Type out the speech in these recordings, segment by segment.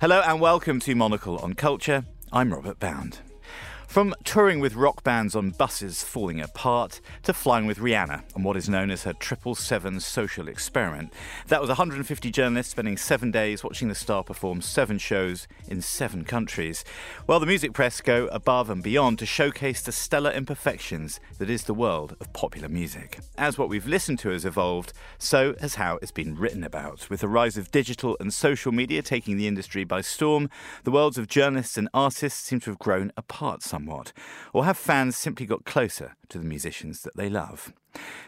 Hello and welcome to Monocle on Culture. I'm Robert Bound. From touring with rock bands on buses falling apart to flying with Rihanna on what is known as her Triple Seven social experiment. That was 150 journalists spending seven days watching the star perform seven shows in seven countries. Well, the music press go above and beyond to showcase the stellar imperfections that is the world of popular music. As what we've listened to has evolved, so has how it's been written about. With the rise of digital and social media taking the industry by storm, the worlds of journalists and artists seem to have grown apart somewhat somewhat? Or have fans simply got closer to the musicians that they love?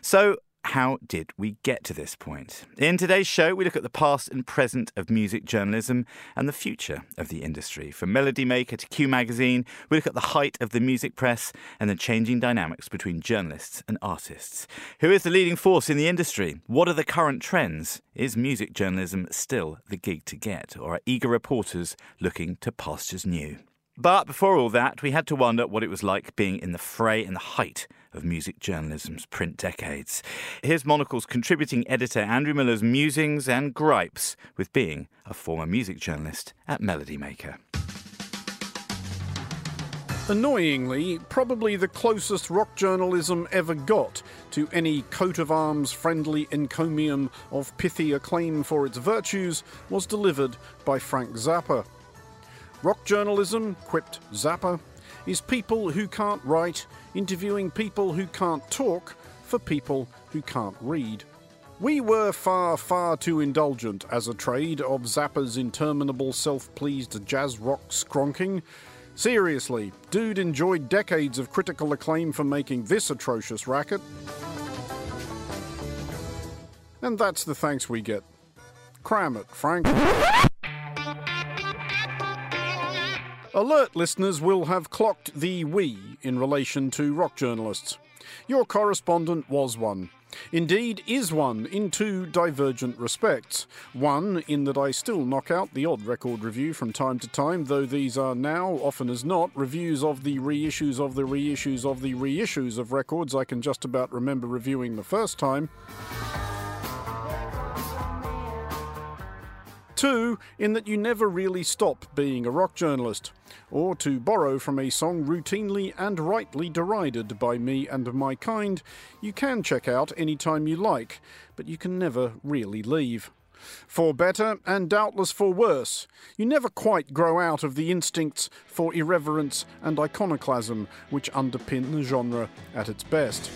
So, how did we get to this point? In today's show, we look at the past and present of music journalism and the future of the industry. From Melody Maker to Q Magazine, we look at the height of the music press and the changing dynamics between journalists and artists. Who is the leading force in the industry? What are the current trends? Is music journalism still the gig to get, or are eager reporters looking to pastures new? But before all that, we had to wonder what it was like being in the fray in the height of music journalism's print decades. Here's Monocle's contributing editor Andrew Mueller's musings and gripes with being a former music journalist at Melody Maker. Annoyingly, probably the closest rock journalism ever got to any coat of arms friendly encomium of pithy acclaim for its virtues was delivered by Frank Zappa. Rock journalism, quipped Zappa, is people who can't write interviewing people who can't talk for people who can't read. We were far, far too indulgent as a trade of Zappa's interminable self pleased jazz rock skronking. Seriously, dude enjoyed decades of critical acclaim for making this atrocious racket. And that's the thanks we get. Cram it, Frank. Alert listeners will have clocked the we in relation to rock journalists. Your correspondent was one. Indeed, is one in two divergent respects. One, in that I still knock out the odd record review from time to time, though these are now, often as not, reviews of the reissues of the reissues of the reissues of records I can just about remember reviewing the first time. Two, in that you never really stop being a rock journalist. Or to borrow from a song routinely and rightly derided by me and my kind, you can check out any time you like, but you can never really leave. For better, and doubtless for worse, you never quite grow out of the instincts for irreverence and iconoclasm which underpin the genre at its best.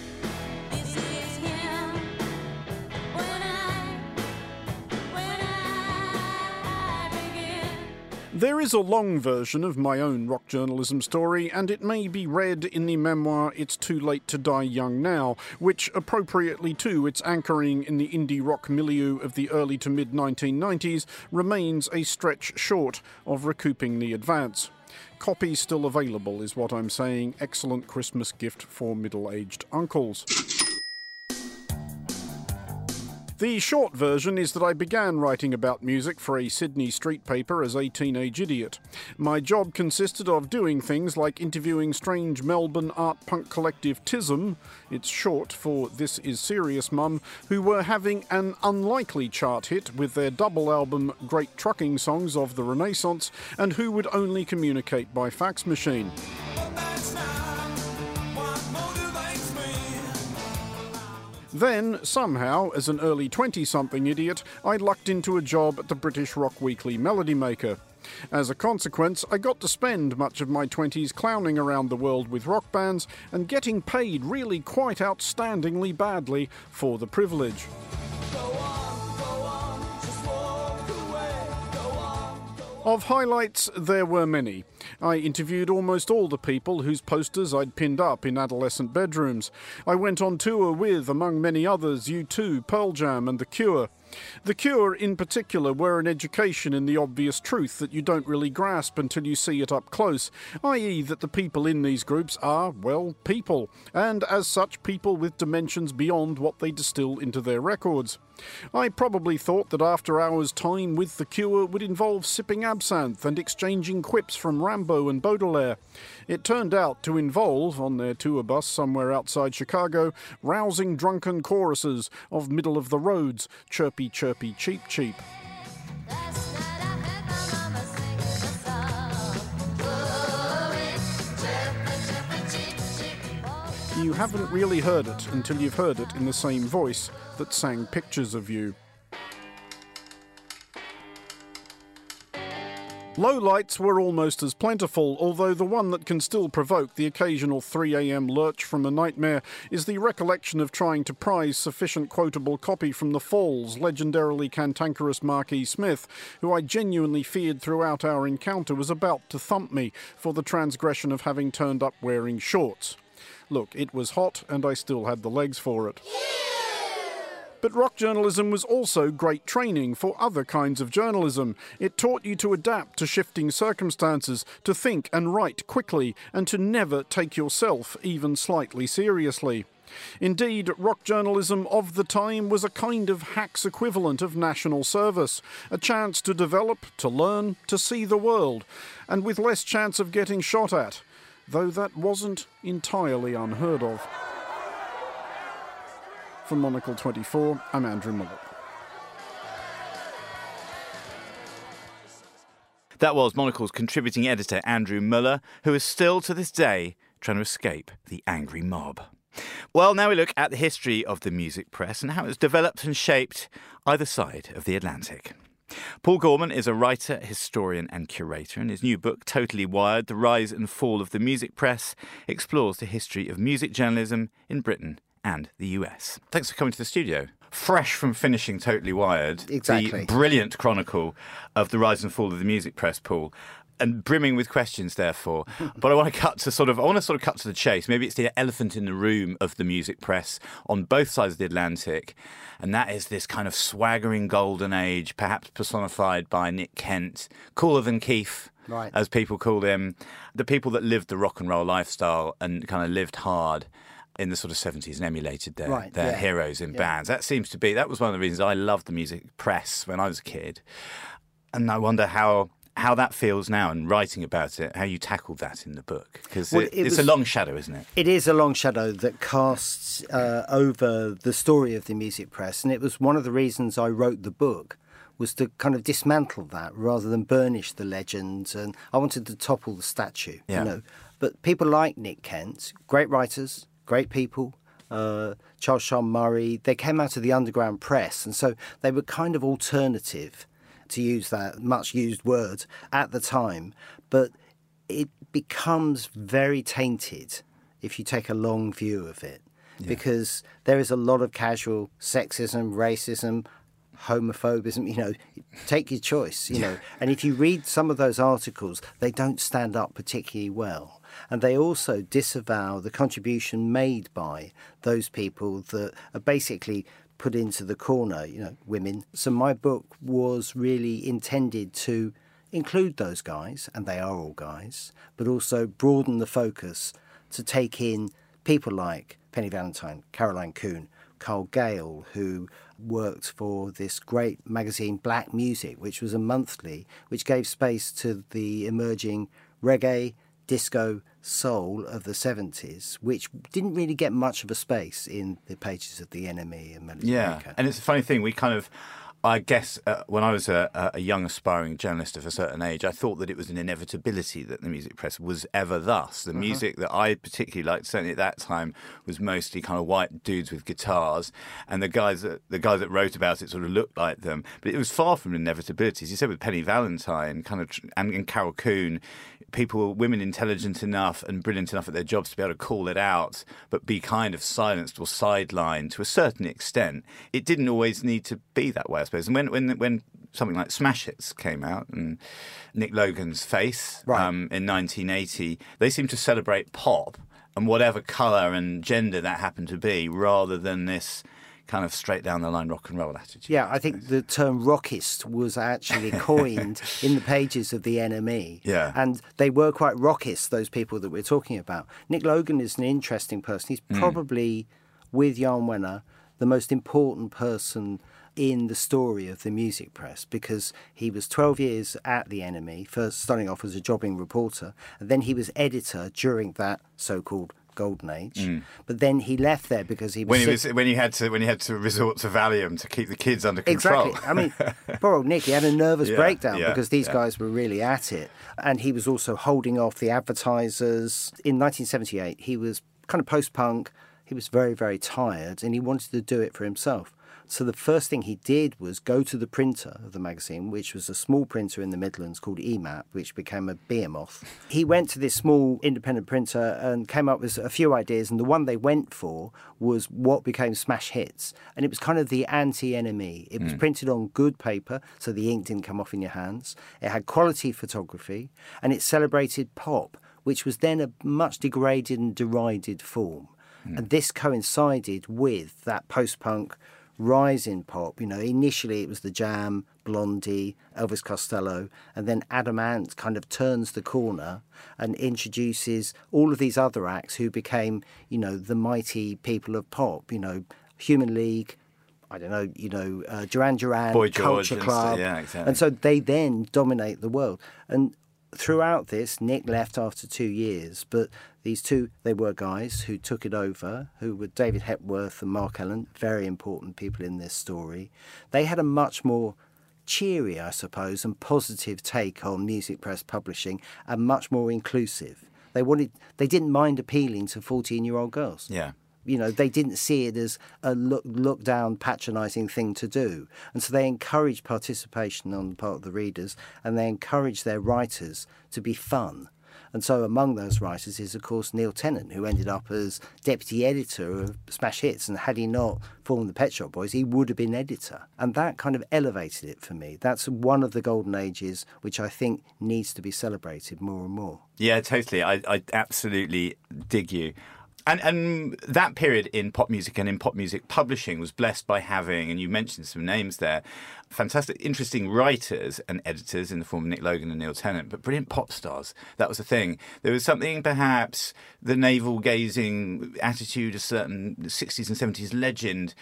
There is a long version of my own rock journalism story, and it may be read in the memoir It's Too Late to Die Young Now, which, appropriately to its anchoring in the indie rock milieu of the early to mid 1990s, remains a stretch short of recouping the advance. Copy still available, is what I'm saying. Excellent Christmas gift for middle aged uncles. The short version is that I began writing about music for a Sydney street paper as a teenage idiot. My job consisted of doing things like interviewing strange Melbourne art punk collective TISM, it's short for This Is Serious Mum, who were having an unlikely chart hit with their double album Great Trucking Songs of the Renaissance, and who would only communicate by fax machine. Then, somehow, as an early 20 something idiot, I lucked into a job at the British rock weekly Melody Maker. As a consequence, I got to spend much of my 20s clowning around the world with rock bands and getting paid really quite outstandingly badly for the privilege. Of highlights, there were many. I interviewed almost all the people whose posters I'd pinned up in adolescent bedrooms. I went on tour with, among many others, U2, Pearl Jam, and The Cure. The Cure, in particular, were an education in the obvious truth that you don't really grasp until you see it up close, i.e., that the people in these groups are, well, people, and as such, people with dimensions beyond what they distill into their records. I probably thought that after hours' time with The Cure would involve sipping absinthe and exchanging quips from Rimbaud and Baudelaire. It turned out to involve, on their tour bus somewhere outside Chicago, rousing drunken choruses of Middle of the Road's, chirpy, chirpy, cheep, cheep. You haven't really heard it until you've heard it in the same voice that sang pictures of you. Lowlights were almost as plentiful, although the one that can still provoke the occasional 3am lurch from a nightmare is the recollection of trying to prize sufficient quotable copy from the Fall's, legendarily cantankerous Marquis Smith, who I genuinely feared throughout our encounter was about to thump me for the transgression of having turned up wearing shorts. Look, it was hot and I still had the legs for it. But rock journalism was also great training for other kinds of journalism. It taught you to adapt to shifting circumstances, to think and write quickly, and to never take yourself even slightly seriously. Indeed, rock journalism of the time was a kind of hack's equivalent of national service, a chance to develop, to learn, to see the world, and with less chance of getting shot at, though that wasn't entirely unheard of. For Monocle 24, I'm Andrew Mueller. That was Monocle's contributing editor Andrew Mueller, who is still to this day trying to escape the angry mob. Well, now we look at the history of the music press and how it's developed and shaped either side of the Atlantic. Paul Gorman is a writer, historian, and curator, and his new book, Totally Wired The Rise and Fall of the Music Press, explores the history of music journalism in Britain and the US. Thanks for coming to the studio. Fresh from finishing Totally Wired, Exactly. the brilliant chronicle of the rise and fall of the music press, Paul. And brimming with questions, therefore. but I want to cut to sort of, I want to sort of cut to the chase. Maybe it's the elephant in the room of the music press on both sides of the Atlantic. And that is this kind of swaggering golden age, perhaps personified by Nick Kent, cooler than Keith, Right. as people call him. The people that lived the rock and roll lifestyle and kind of lived hard in the sort of 70s and emulated their, Right, their yeah. heroes in Yeah. bands. That seems to be, that was one of the reasons I loved the music press when I was a kid. And I wonder how how that feels now and writing about it, how you tackled that in the book. Because Well, it, it it's a long shadow, isn't it? It is a long shadow that casts uh, over the story of the music press, and it was one of the reasons I wrote the book was to kind of dismantle that rather than burnish the legend. And I wanted to topple the statue, Yeah. you know. But people like Nick Kent, great writers, great people. Uh, Charles Shaar Murray, they came out of the underground press, and so they were kind of alternative, to use that much used word at the time. But it becomes very tainted if you take a long view of it because there is a lot of casual sexism, racism, homophobism, you know, take your choice, you know. And if you read some of those articles, they don't stand up particularly well. And they also disavow the contribution made by those people that are basically put into the corner, you know, women. So my book was really intended to include those guys, and they are all guys, but also broaden the focus to take in people like Penny Valentine, Caroline Coon, Carl Gayle, who worked for this great magazine Black Music, which was a monthly, which gave space to the emerging reggae, disco, soul of the 70s, which didn't really get much of a space in the pages of the NME and Melody Yeah. And it's a funny thing. We kind of, I guess, uh, when I was a, a- young aspiring journalist of a certain age, I thought that it was an inevitability that the music press was ever thus. Uh-huh. The music that I particularly liked, certainly at that time, was mostly kind of white dudes with guitars, and the guys that the guys that wrote about it sort of looked like them. But it was far from inevitability. As you said with Penny Valentine, kind of, and, and Carol Coon, people, women intelligent enough and brilliant enough at their jobs to be able to call it out, but be kind of silenced or sidelined to a certain extent. It didn't always need to be that way, suppose. And when when when something like Smash Hits came out and Nick Logan's Face Right. um, in 1980, they seemed to celebrate pop and whatever colour and gender that happened to be, rather than this kind of straight down the line rock and roll attitude. Yeah, I think the term rockist was actually coined in the pages of the NME. Yeah. And they were quite rockist, those people that we're talking about. Nick Logan is an interesting person. He's Hmm. probably, with Jan Wenner, the most important person in the story of the music press because he was 12 years at the NME, first starting off as a jobbing reporter, and then he was editor during that so called golden age. But then he left there because he was, Mm. When he was when he had to when he had to resort to Valium to keep the kids under control. Exactly. I mean, poor old Nick, he had a nervous Yeah, breakdown yeah, because these yeah. guys were really at it. And he was also holding off the advertisers. In 1978, he was kind of post punk. He was very, very tired and he wanted to do it for himself. So the first thing he did was go to the printer of the magazine, which was a small printer in the Midlands called EMAP, which became a behemoth. He went to this small independent printer and came up with a few ideas, and the one they went for was what became Smash Hits, and it was kind of the anti-NME. It was hmm. printed on good paper, so the ink didn't come off in your hands. It had quality photography, and it celebrated pop, which was then a much degraded and derided form. Hmm. And this coincided with that post-punk rise in pop. You know, initially it was the Jam, Blondie, Elvis Costello, and then Adam Ant kind of turns the corner and introduces all of these other acts who became, you know, the mighty people of pop. You know, Human League. I don't know, you know, uh, Duran Duran, Boy George Culture Club, stuff, yeah, exactly. and so they then dominate the world. And throughout this, Nick left after two years, but these two, they were guys who took it over, who were David Hepworth and Mark Ellen, very important people in this story. They had a much more cheery, I suppose, and positive take on music press publishing and much more inclusive. They wanted, they didn't mind appealing to 14 year old girls Yeah. You know they didn't see it as a look look down patronizing thing to do. And so they encouraged participation on the part of the readers and they encouraged their writers to be fun. And so among those writers is of course Neil Tennant who ended up as deputy editor of Smash Hits. And had he not formed the Pet Shop Boys he would have been editor. And that kind of elevated it for me. That's one of the golden ages which I think needs to be celebrated more and more. Yeah, totally. I, I absolutely dig you. And, and that period in pop music and in pop music publishing was blessed by having, and you mentioned some names there, fantastic, interesting writers and editors in the form of Nick Logan and Neil Tennant, but brilliant pop stars. That was the thing. There was something, perhaps, the navel gazing attitude, a certain 60s and 70s legend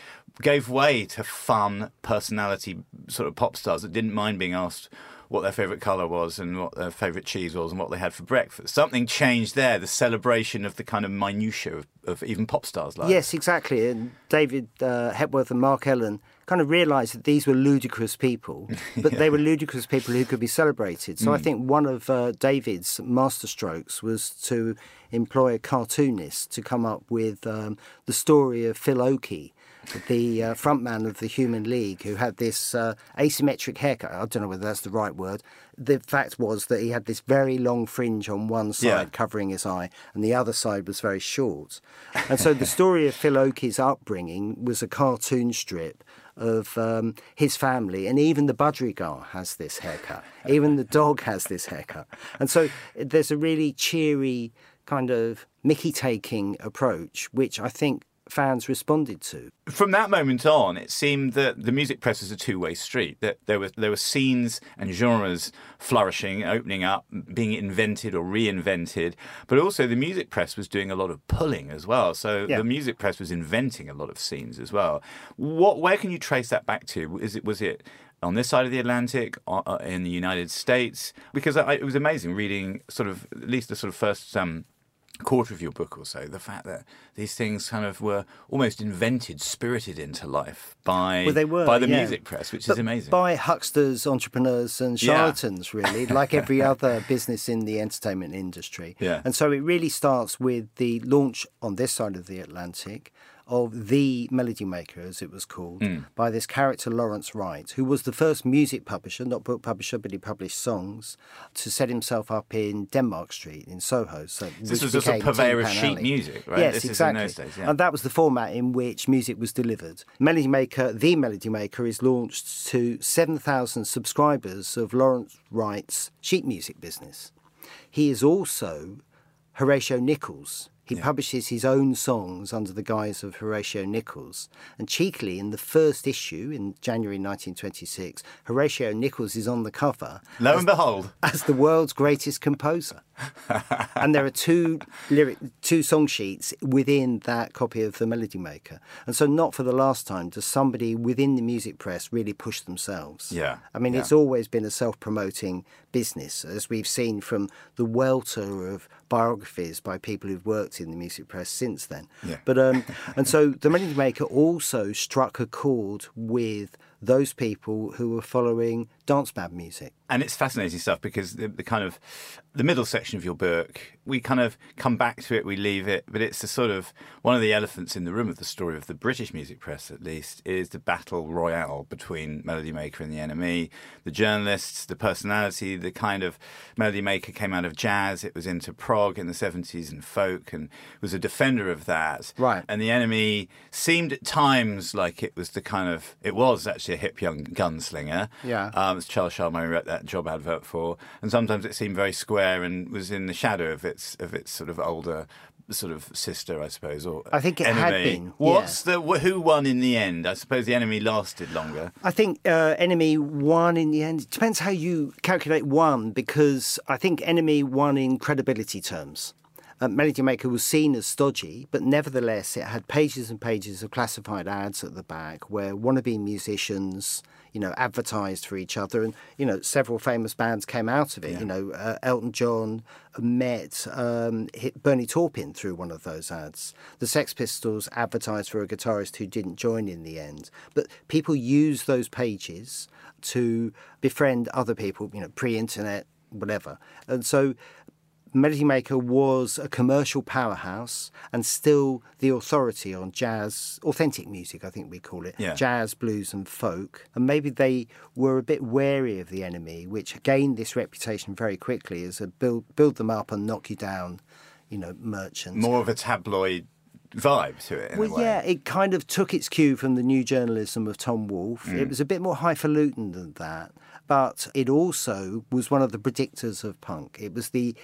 gave way to fun personality sort of pop stars that didn't mind being asked what their favourite colour was and what their favourite cheese was and what they had for breakfast. Something changed there, the celebration of the kind of minutiae of, of even pop stars' lives. Yes, exactly. And David uh, Hepworth and Mark Ellen kind of realised that these were ludicrous people, but they were ludicrous people who could be celebrated. So I think one of uh, David's masterstrokes was to employ a cartoonist to come up with um, the story of Phil Oakey. The uh, frontman of the Human League, who had this uh, asymmetric haircut. I don't know whether that's the right word. The fact was that he had this very long fringe on one side, Yeah. covering his eye, and the other side was very short. And so the story of Phil Oakey's upbringing was a cartoon strip of um, his family, and even the budgerigar has this haircut. Even the dog has this haircut. And so there's a really cheery kind of Mickey taking approach, which I think fans responded to. From that moment on, it seemed that the music press was a two-way street. That there were there were scenes and genres flourishing, opening up, being invented or reinvented, but also the music press was doing a lot of pulling as well. So Yeah. the music press was inventing a lot of scenes as well. What where can you trace that back to? Is it was it on this side of the Atlantic, uh, uh, in the United States? Because I, it was amazing reading sort of at least the sort of first. Um, quarter of your book or so, the fact that these things kind of were almost invented, spirited into life by Well, they were by the yeah. music press, which But is amazing. By hucksters, entrepreneurs, and Yeah. charlatans, really, like every other business in the entertainment industry. Yeah. And so it really starts with the launch on this side of the Atlantic of the Melody Maker, as it was called, Hmm. by this character Lawrence Wright, who was the first music publisher, not book publisher, but he published songs, to set himself up in Denmark Street in Soho. So this was a of became purveyor of sheet music, right? Yes, This is in exactly. days, yeah. And that was the format in which music was delivered. Melody Maker, the Melody Maker, is launched to 7,000 subscribers of Lawrence Wright's sheet music business. He is also Horatio Nicholls. He publishes his own songs under the guise of Horatio Nicholls. And cheekily, in the first issue in January 1926, Horatio Nicholls is on the cover Lo and behold, as the world's greatest composer. And there are two lyric, two song sheets within that copy of the Melody Maker. And so, not for the last time does somebody within the music press really push themselves. Yeah, I mean, yeah. it's always been a self-promoting business, as we've seen from the welter of biographies by people who've worked in the music press since then. Yeah. But um, and so the Melody Maker also struck a chord with those people who were following dance band music. And it's fascinating stuff because the, the kind of the middle section of your book, we kind of come back to it, we leave it, but it's the sort of one of the elephants in the room of the story of the British music press, at least, is the battle royale between Melody Maker and the NME, The journalists, the personality, the kind of Melody Maker came out of jazz, it was into prog in the 70s and folk, and was a defender of that. Right. And the NME seemed at times like it was the kind of, it was actually a hip young gunslinger. Yeah. Um, as Charles Shaar Murray wrote that job advert for, and sometimes it seemed very square and was in the shadow of its of its sort of older sort of sister, I suppose, or I think it had NME. been, What's the who won in the end? I suppose the NME lasted longer. I think uh, NME won in the end. It depends how you calculate one, because I think NME won in credibility terms. Uh, Melody Maker was seen as stodgy, but nevertheless, it had pages and pages of classified ads at the back where wannabe musicians, you know, advertised for each other, and you know, several famous bands came out of it. You know, uh, Elton John met um, hit Bernie Taupin through one of those ads. The Sex Pistols advertised for a guitarist who didn't join in the end, but people use those pages to befriend other people. You know, pre-internet, whatever, and so. Melody Maker was a commercial powerhouse and still the authority on jazz, authentic music, I think we call it, Yeah. jazz, blues, and folk. And maybe they were a bit wary of the NME, which gained this reputation very quickly as a build, build them up and knock you down, you know, merchant. More of a tabloid vibe to it. Well, yeah, it kind of took its cue from the new journalism of Tom Wolfe. Mm. It was a bit more highfalutin than that, but it also was one of the predictors of punk. It was the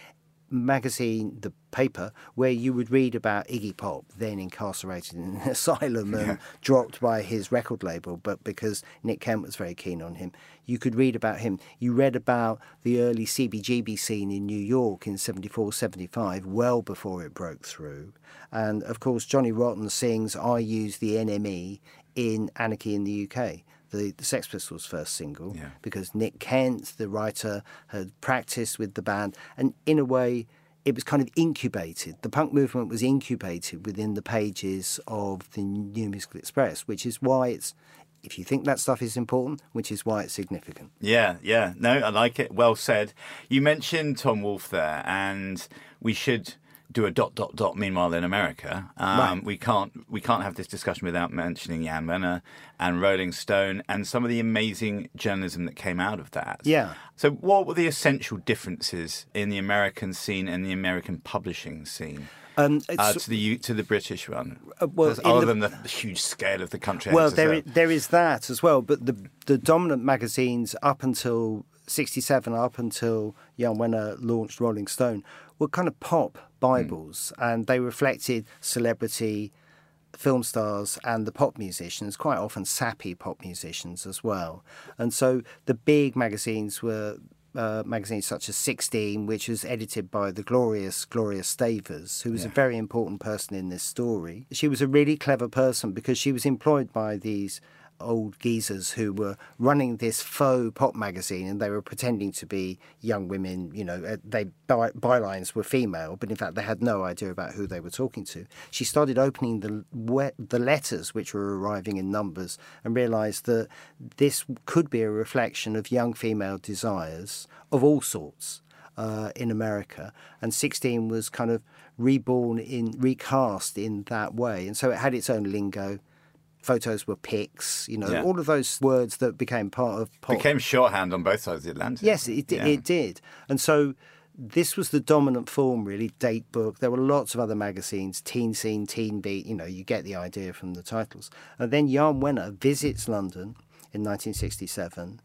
magazine, the paper, where you would read about Iggy Pop, then incarcerated in an asylum and dropped by his record label, but because Nick Kent was very keen on him, you could read about him. You read about the early CBGB scene in New York in 74, 75, well before it broke through. And of course, Johnny Rotten sings I Use the NME in Anarchy in the UK. The, the Sex Pistols' first single, Yeah. because Nick Kent, the writer, had practiced with the band, and in a way, it was kind of incubated. The punk movement was incubated within the pages of the New Musical Express, which is why it's, if you think that stuff is important, which is why it's significant. Yeah, yeah. No, I like it. Well said. You mentioned Tom Wolfe there, and we should do a dot dot dot. Meanwhile, in America, um, Right. we can't we can't have this discussion without mentioning Jan Wenner and Rolling Stone and some of the amazing journalism that came out of that. Yeah. So, what were the essential differences in the American scene and the American publishing scene? Um, Uh, to the to the British one, Uh, well, other the- than the huge scale of the country. Well, there is, there is that as well. But the the dominant magazines up until '67, up until Jan Wenner launched Rolling Stone, were kind of pop bibles, and they reflected celebrity film stars and the pop musicians, quite often sappy pop musicians as well. And so the big magazines were uh, magazines such as 16, which was edited by the glorious Gloria Stavers, who was a very important person in this story. She was a really clever person because she was employed by these old geezers who were running this faux pop magazine and they were pretending to be young women you know uh, they by, bylines were female but in fact they had no idea about who they were talking to she started opening the the letters which were arriving in numbers and realized that this could be a reflection of young female desires of all sorts uh, in America, and 16 was kind of reborn in recast in that way, and so it had its own lingo. Photos were pics, you know, Yeah. all of those words that became part of pop. became shorthand on both sides of the Atlantic. Yes, it, Yeah. it did. And so this was the dominant form, really, Datebook. There were lots of other magazines, Teen Scene, Teen Beat, you know, you get the idea from the titles. And then Jan Wenner visits London in 1967,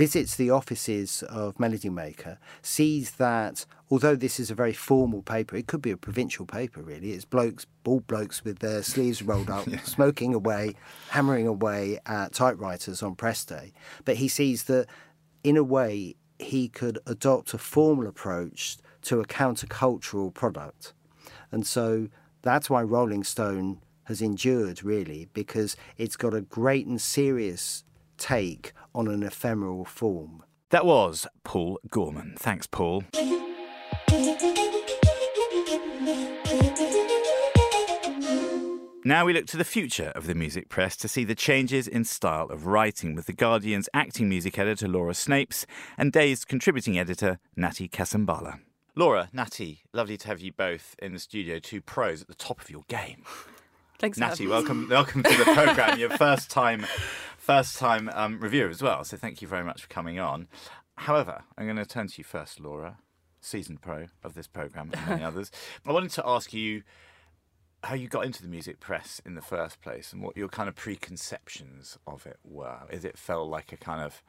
visits the offices of Melody Maker, sees that although this is a very formal paper, it could be a provincial paper, really. It's blokes, bald blokes with their sleeves rolled up, smoking away, hammering away at typewriters on press day. But he sees that, in a way, he could adopt a formal approach to a countercultural product. And so that's why Rolling Stone has endured, really, because it's got a great and serious take on an ephemeral form. That was Paul Gorman. Thanks, Paul. Now we look to the future of the music press to see the changes in style of writing with The Guardian's acting music editor Laura Snapes and Dazed contributing editor Natty Kasambala. Laura, Natty, lovely to have you both in the studio, two pros at the top of your game. Thanks, Natty, welcome, welcome to the program. Your first time, first time um, reviewer as well. So thank you very much for coming on. However, I'm going to turn to you first, Laura, seasoned pro of this program and many others. I wanted to ask you how you got into the music press in the first place and what your kind of preconceptions of it were. Is it felt like a kind of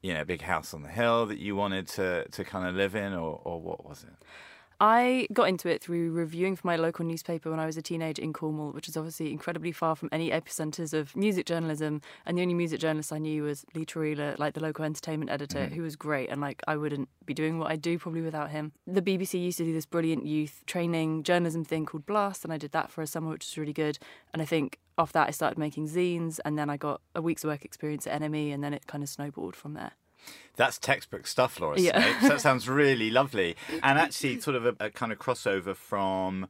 you know, big house on the hill that you wanted to, to kind of live in, or, or what was it? I got into it through reviewing for my local newspaper when I was a teenager in Cornwall, which is obviously incredibly far from any epicenters of music journalism. And the only music journalist I knew was Lee Tarila, like the local entertainment editor, mm-hmm. who was great. And like I wouldn't be doing what I do probably without him. The BBC used to do this brilliant youth training journalism thing called Blast, and I did that for a summer, which was really good. And I think off that I started making zines, and then I got a week's work experience at NME, and then it kind of snowballed from there. That's textbook stuff, Laura Yeah. That sounds really lovely, and actually, sort of a, a kind of crossover from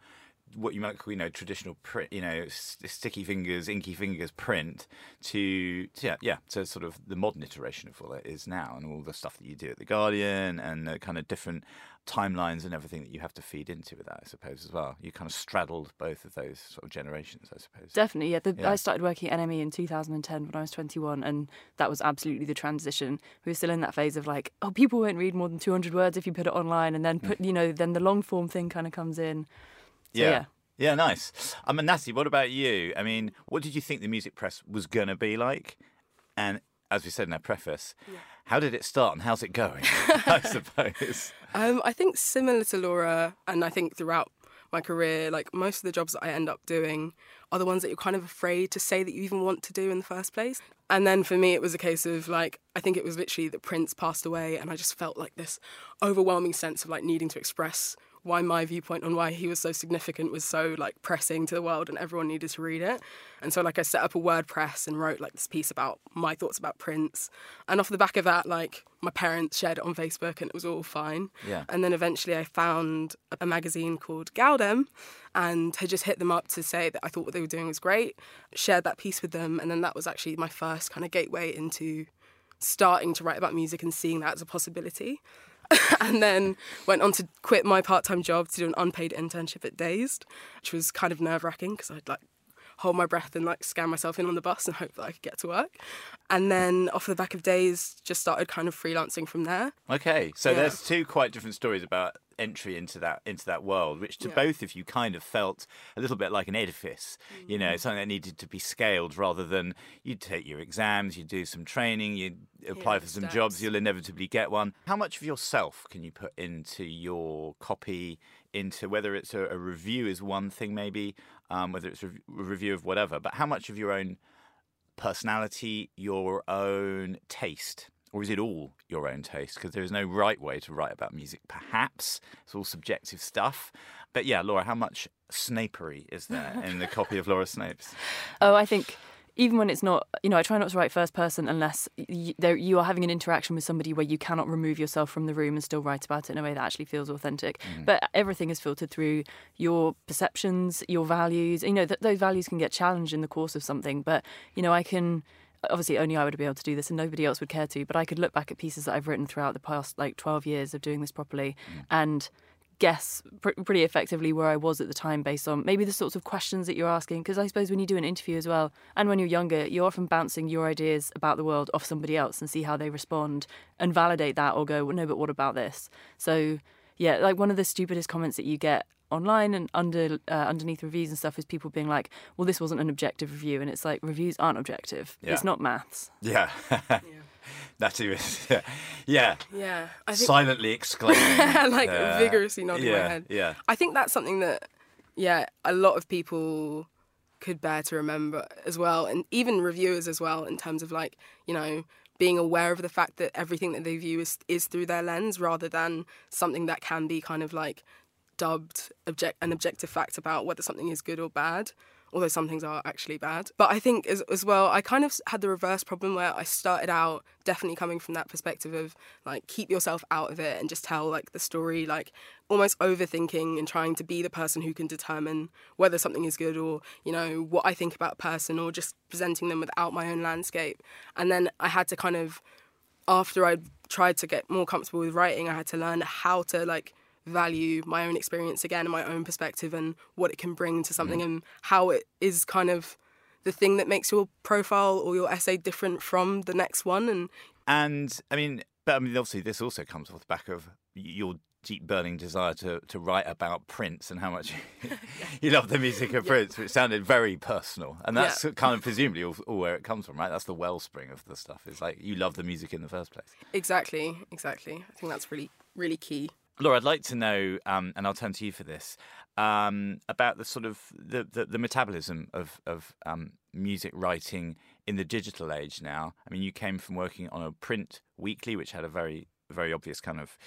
what you might call, you know, traditional print, you know, sticky fingers, inky fingers print to, to yeah, yeah, to sort of the modern iteration of what it is now, and all the stuff that you do at the Guardian, and the kind of different timelines and everything that you have to feed into with that, I suppose, as well. You kind of straddled both of those sort of generations, I suppose. Definitely, yeah. The, Yeah. I started working at NME in 2010 when I was 21, and that was absolutely the transition. We were still in that phase of like, oh, people won't read more than 200 words if you put it online, and then put, mm. you know, then the long form thing kind of comes in. So, yeah. Yeah, nice. I mean, Natty, what about you? I mean, what did you think the music press was going to be like? And as we said in our preface, how did it start and how's it going? I suppose. Um, I think similar to Laura, and I think throughout my career, like most of the jobs that I end up doing are the ones that you're kind of afraid to say that you even want to do in the first place. And then for me, it was a case of like, I think it was literally that Prince passed away, and I just felt like this overwhelming sense of like needing to express why my viewpoint on why he was so significant was so like pressing to the world and everyone needed to read it. And so like I set up a WordPress and wrote like this piece about my thoughts about Prince. And off the back of that, like my parents shared it on Facebook and it was all fine. Yeah. And then eventually I found a magazine called gal-dem and had just hit them up to say that I thought what they were doing was great, shared that piece with them, and then that was actually my first kind of gateway into starting to write about music and seeing that as a possibility. and then went on to quit my part-time job to do an unpaid internship at Dazed, which was kind of nerve-wracking because I'd like hold my breath and like scan myself in on the bus and hope that I could get to work. And then off the back of Dazed, just started kind of freelancing from there. Okay, so Yeah. there's two quite different stories about entry into that into that world, which to Yeah. both of you kind of felt a little bit like an edifice. You Mm. know, something that needed to be scaled rather than you take your exams, you do some training, you apply for some steps. jobs, you'll inevitably get one. How much of yourself can you put into your copy? Into whether it's a, a review is one thing, maybe um, whether it's a review of whatever, but how much of your own personality, your own taste, or is it all your own taste? Because there is no right way to write about music, perhaps. It's all subjective stuff. But yeah, Laura, how much snapery is there in the copy of Laura Snapes? Oh, I think even when it's not, you know, I try not to write first person unless y- there, you are having an interaction with somebody where you cannot remove yourself from the room and still write about it in a way that actually feels authentic. Mm. But everything is filtered through your perceptions, your values. You know, th- those values can get challenged in the course of something. But you know, I can. Obviously, only I would be able to do this, and nobody else would care to. But I could look back at pieces that I've written throughout the past, like twelve years of doing this properly, mm. and guess pr- pretty effectively where I was at the time based on maybe the sorts of questions that you're asking. Because I suppose when you do an interview as well, and when you're younger, you're often bouncing your ideas about the world off somebody else and see how they respond and validate that or go, well, no, but what about this? So, yeah, like one of the stupidest comments that you get online and under uh, underneath reviews and stuff is people being like, well, this wasn't an objective review. And it's like, reviews aren't objective. Yeah. It's not maths. Yeah. That was, yeah. yeah. Yeah, I think Silently exclaiming. like uh, vigorously nodding yeah, my head. Yeah. I think that's something that, yeah, a lot of people could bear to remember as well, and even reviewers as well, in terms of like, you know, being aware of the fact that everything that they view is is through their lens rather than something that can be kind of like dubbed object an objective fact about whether something is good or bad although some things are actually bad. But i think as, as well i kind of had the reverse problem where i started out definitely coming from that perspective of like keep yourself out of it and just tell like the story like almost overthinking and trying to be the person who can determine whether something is good or you know what i think about a person or just presenting them without my own landscape. And then i had to kind of after I tried to get more comfortable with writing, I had to learn how to like value my own experience again and my own perspective and what it can bring to something mm-hmm. and how it is kind of the thing that makes your profile or your essay different from the next one and And I mean, but I mean, obviously, this also comes off the back of your deep burning desire to, to write about Prince and how much you love the music of Prince, which sounded very personal. And that's kind of presumably all, all where it comes from, right? That's the wellspring of the stuff. It's like you love the music in the first place. exactly exactly i think that's really really key Laura, I'd like to know, um, and I'll turn to you for this, um, about the sort of the, the, the metabolism of, of um, music writing in the digital age now. I mean, you came from working on a print weekly, which had a very very obvious kind of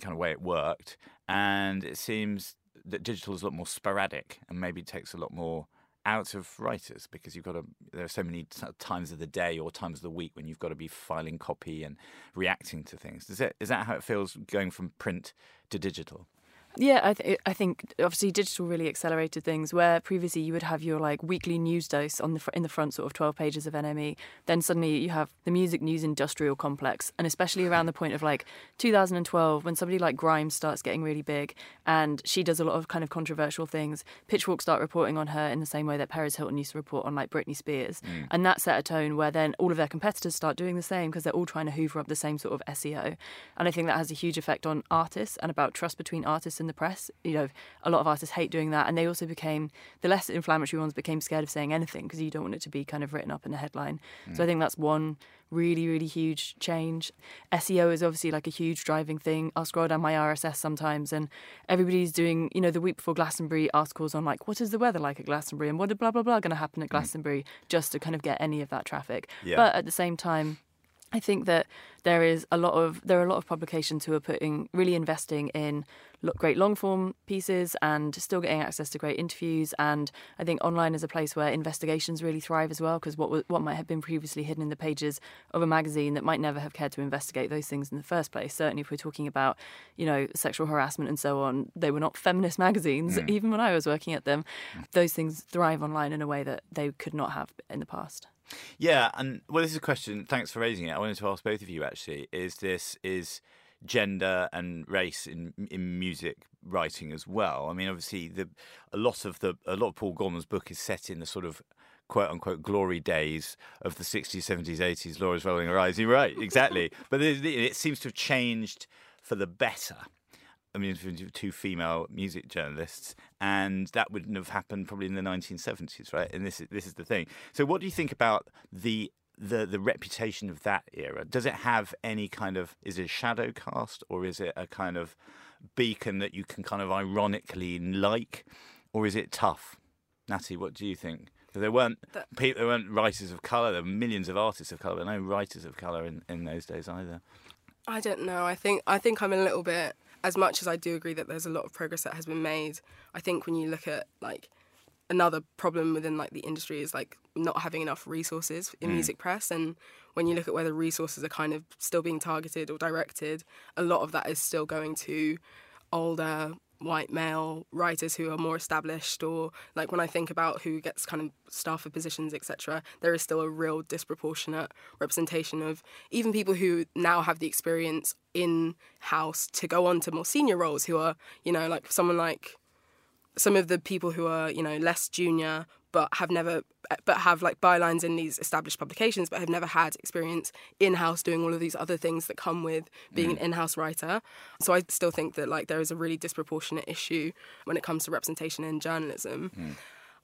kind of way it worked, and it seems that digital is a lot more sporadic and maybe takes a lot more out of writers because you've got to there are so many times of the day or times of the week when you've got to be filing copy and reacting to things. Is that is that how it feels going from print to digital Yeah, I, th- I think obviously digital really accelerated things. Where previously you would have your like weekly news dose on the fr- in the front sort of twelve pages of NME, then suddenly you have the music news industrial complex, and especially around the point of like 2012 when somebody like Grimes starts getting really big, and she does a lot of kind of controversial things. Pitchfork start reporting on her in the same way that Perez Hilton used to report on like Britney Spears, mm. and that set a tone where then all of their competitors start doing the same because they're all trying to hoover up the same sort of SEO, and I think that has a huge effect on artists and about trust between artists and the press. You know, a lot of artists hate doing that, and they also became the less inflammatory ones became scared of saying anything because you don't want it to be kind of written up in a headline. So I mm. think that's one really really huge change. SEO is obviously like a huge driving thing. I'll scroll down my RSS sometimes, and everybody's doing you know the week before Glastonbury articles on like what is the weather like at Glastonbury and what did blah blah blah going to happen at mm. Glastonbury just to kind of get any of that traffic. Yeah. But at the same time. I think that there is a lot of there are a lot of publications who are putting really investing in great long form pieces and still getting access to great interviews. And I think online is a place where investigations really thrive as well because what what might have been previously hidden in the pages of a magazine that might never have cared to investigate those things in the first place. Certainly, if we're talking about you know sexual harassment and so on, they were not feminist magazines mm. even when I was working at them. Those things thrive online in a way that they could not have in the past. Yeah, and well, this is a question. Thanks for raising it. I wanted to ask both of you actually. Is this is gender and race in in music writing as well? I mean, obviously, the a lot of the a lot of Paul Gorman's book is set in the sort of quote unquote glory days of the 60s, 70s, 80s. Laura's rolling her eyes. You're right, exactly. but it, it seems to have changed for the better. I mean, two female music journalists, and that wouldn't have happened probably in the 1970s, right? And this is this is the thing. So, what do you think about the the the reputation of that era? Does it have any kind of is it a shadow cast or is it a kind of beacon that you can kind of ironically like, or is it tough? Natty, what do you think? There weren't That- people, there weren't writers of color. There were millions of artists of color, but no writers of color in, in those days either. I don't know. I think I think I'm a little bit as much as I do agree that there's a lot of progress that has been made. I think when you look at like another problem within like the industry is like not having enough resources in mm. music press and when you look at where the resources are kind of still being targeted or directed, a lot of that is still going to older white male writers who are more established or like when i think about who gets kind of staff for positions etc there is still a real disproportionate representation of even people who now have the experience in house to go on to more senior roles who are you know like someone like some of the people who are you know less junior but have never but have like bylines in these established publications but have never had experience in-house doing all of these other things that come with being an mm. in-house writer. So i still think that like there is a really disproportionate issue when it comes to representation in journalism. Mm.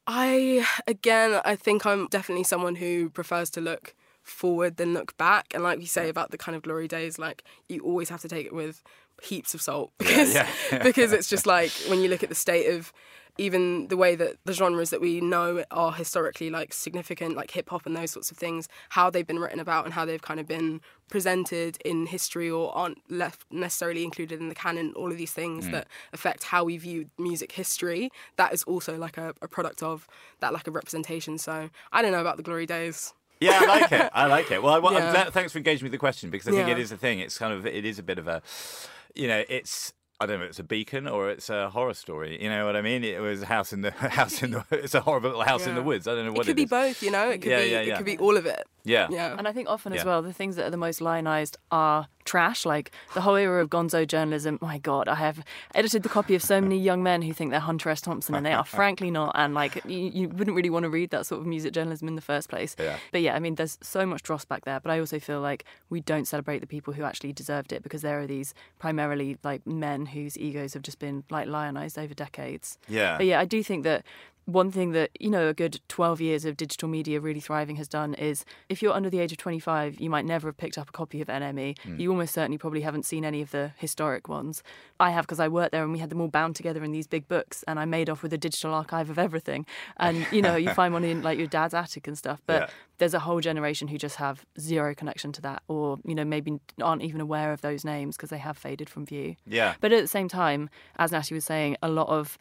I again i think i'm definitely someone who prefers to look forward than look back. And like you say about the kind of glory days, like you always have to take it with heaps of salt because yeah. because it's just like when you look at the state of even the way that the genres that we know are historically like significant like hip hop and those sorts of things how they've been written about and how they've kind of been presented in history or aren't left necessarily included in the canon all of these things mm. that affect how we view music history that is also like a, a product of that lack of representation so i don't know about the glory days Yeah, I like it. I like it. Well, I, well I'm Yeah. glad- thanks for engaging with the question because I think Yeah. it is a thing. It's kind of it is a bit of a, you know, it's. I don't know. if It's a beacon or it's a horror story. You know what I mean? It was a house in the house in the. It's a horrible little house in the woods. I don't know what it could be is. both you know it could Yeah, be yeah, yeah. it could be all of it Yeah. yeah And I think often Yeah. as well, the things that are the most lionized are trash. Like the whole era of gonzo journalism. My God, I have edited the copy of so many young men who think they're Hunter S. Thompson and they are frankly not. And like, you, you wouldn't really want to read that sort of music journalism in the first place. Yeah. But yeah, I mean, there's so much dross back there. But I also feel like we don't celebrate the people who actually deserved it because there are these primarily like men whose egos have just been like lionized over decades. Yeah. But yeah, I do think that one thing that, you know, a good 12 years of digital media really thriving has done is if you're under the age of 25, you might never have picked up a copy of NME. Mm. You almost certainly probably haven't seen any of the historic ones. I have because I worked there and we had them all bound together in these big books and I made off with a digital archive of everything. And, you know, you find one in like your dad's attic and stuff. But Yeah. there's a whole generation who just have zero connection to that or, you know, maybe aren't even aware of those names because they have faded from view. Yeah. But at the same time, as Natty was saying, a lot of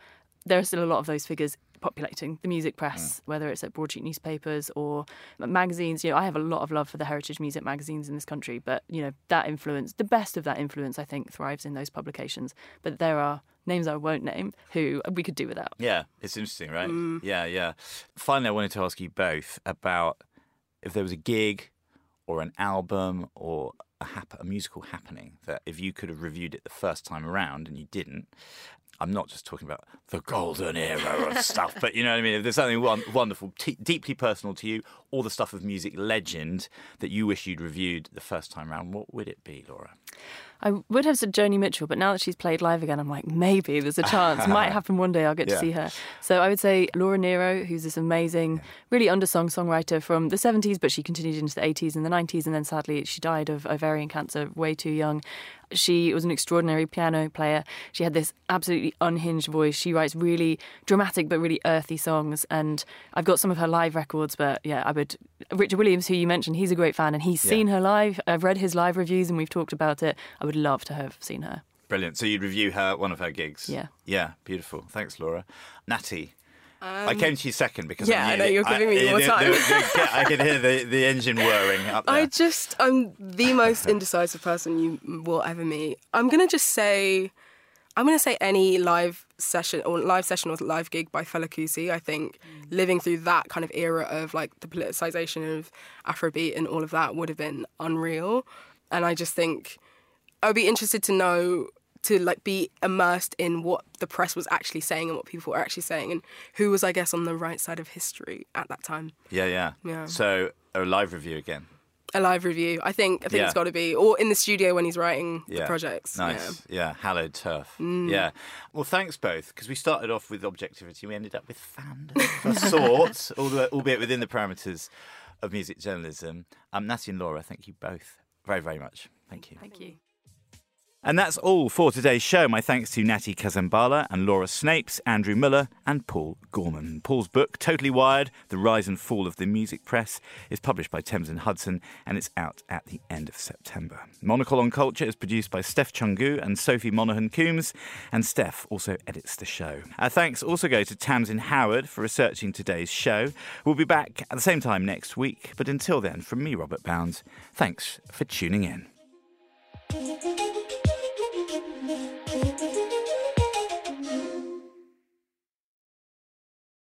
there are still a lot of those figures populating the music press, whether it's at broadsheet newspapers or magazines. You know, I have a lot of love for the heritage music magazines in this country, but you know that influence, the best of that influence, I think, thrives in those publications. But there are names I won't name who we could do without. Yeah, it's interesting, right? Mm. Yeah, yeah. Finally, I wanted to ask you both about if there was a gig or an album or a, hap- a musical happening that if you could have reviewed it the first time around and you didn't, I'm not just talking about the golden era of stuff, but you know what I mean? If there's something won- wonderful, t- deeply personal to you, all the stuff of music legend that you wish you'd reviewed the first time around, what would it be, Laura? I would have said Joni Mitchell, but now that she's played live again, I'm like, maybe there's a chance. Might happen one day. I'll get Yeah. to see her. So I would say Laura Nyro, who's this amazing, really undersung songwriter from the 70s, but she continued into the 80s and the 90s, and then sadly she died of ovarian cancer way too young. She was an extraordinary piano player. She had this absolutely unhinged voice. She writes really dramatic but really earthy songs, and I've got some of her live records. But yeah, I would. Richard Williams, who you mentioned, he's a great fan, and he's Yeah. seen her live. I've read his live reviews, and we've talked about it. I would love to have seen her. Brilliant. So you'd review her one of her gigs. Yeah. Yeah. Beautiful. Thanks, Laura. Natty. I came to you second because Um, yeah, I, I know, that- you're giving me more the- time. the- the- I could hear the, the engine whirring up there. I just, I'm the most indecisive person you will ever meet. I'm gonna just say, I'm gonna say any live session or live session or live gig by Fela Kuti. I think living through that kind of era of like the politicization of Afrobeat and all of that would have been unreal. And I just think I'd be interested to know to like be immersed in what the press was actually saying and what people were actually saying and who was I guess on the right side of history at that time. yeah, yeah, Yeah. So a live review again. A live review. I think I think Yeah. it's got to be or in the studio when he's writing Yeah. the projects. Nice. Yeah. Hallowed turf. Mm. Yeah. Well, thanks both because we started off with objectivity. We ended up with fandom for sorts, albeit within the parameters of music journalism. Um, Natty and Laura, thank you both very, very much. Thank you. Thank you. And that's all for today's show. My thanks to Natty Kasambala and Laura Snapes, Andrew Mueller, and Paul Gorman. Paul's book, Totally Wired The Rise and Fall of the Music Press, is published by Thames and Hudson and it's out at the end of September. Monocle on Culture is produced by Steph Chungu and Sophie Monaghan Coombs, and Steph also edits the show. Our thanks also go to Tamsin Howard for researching today's show. We'll be back at the same time next week, but until then, from me, Robert Bounds, thanks for tuning in.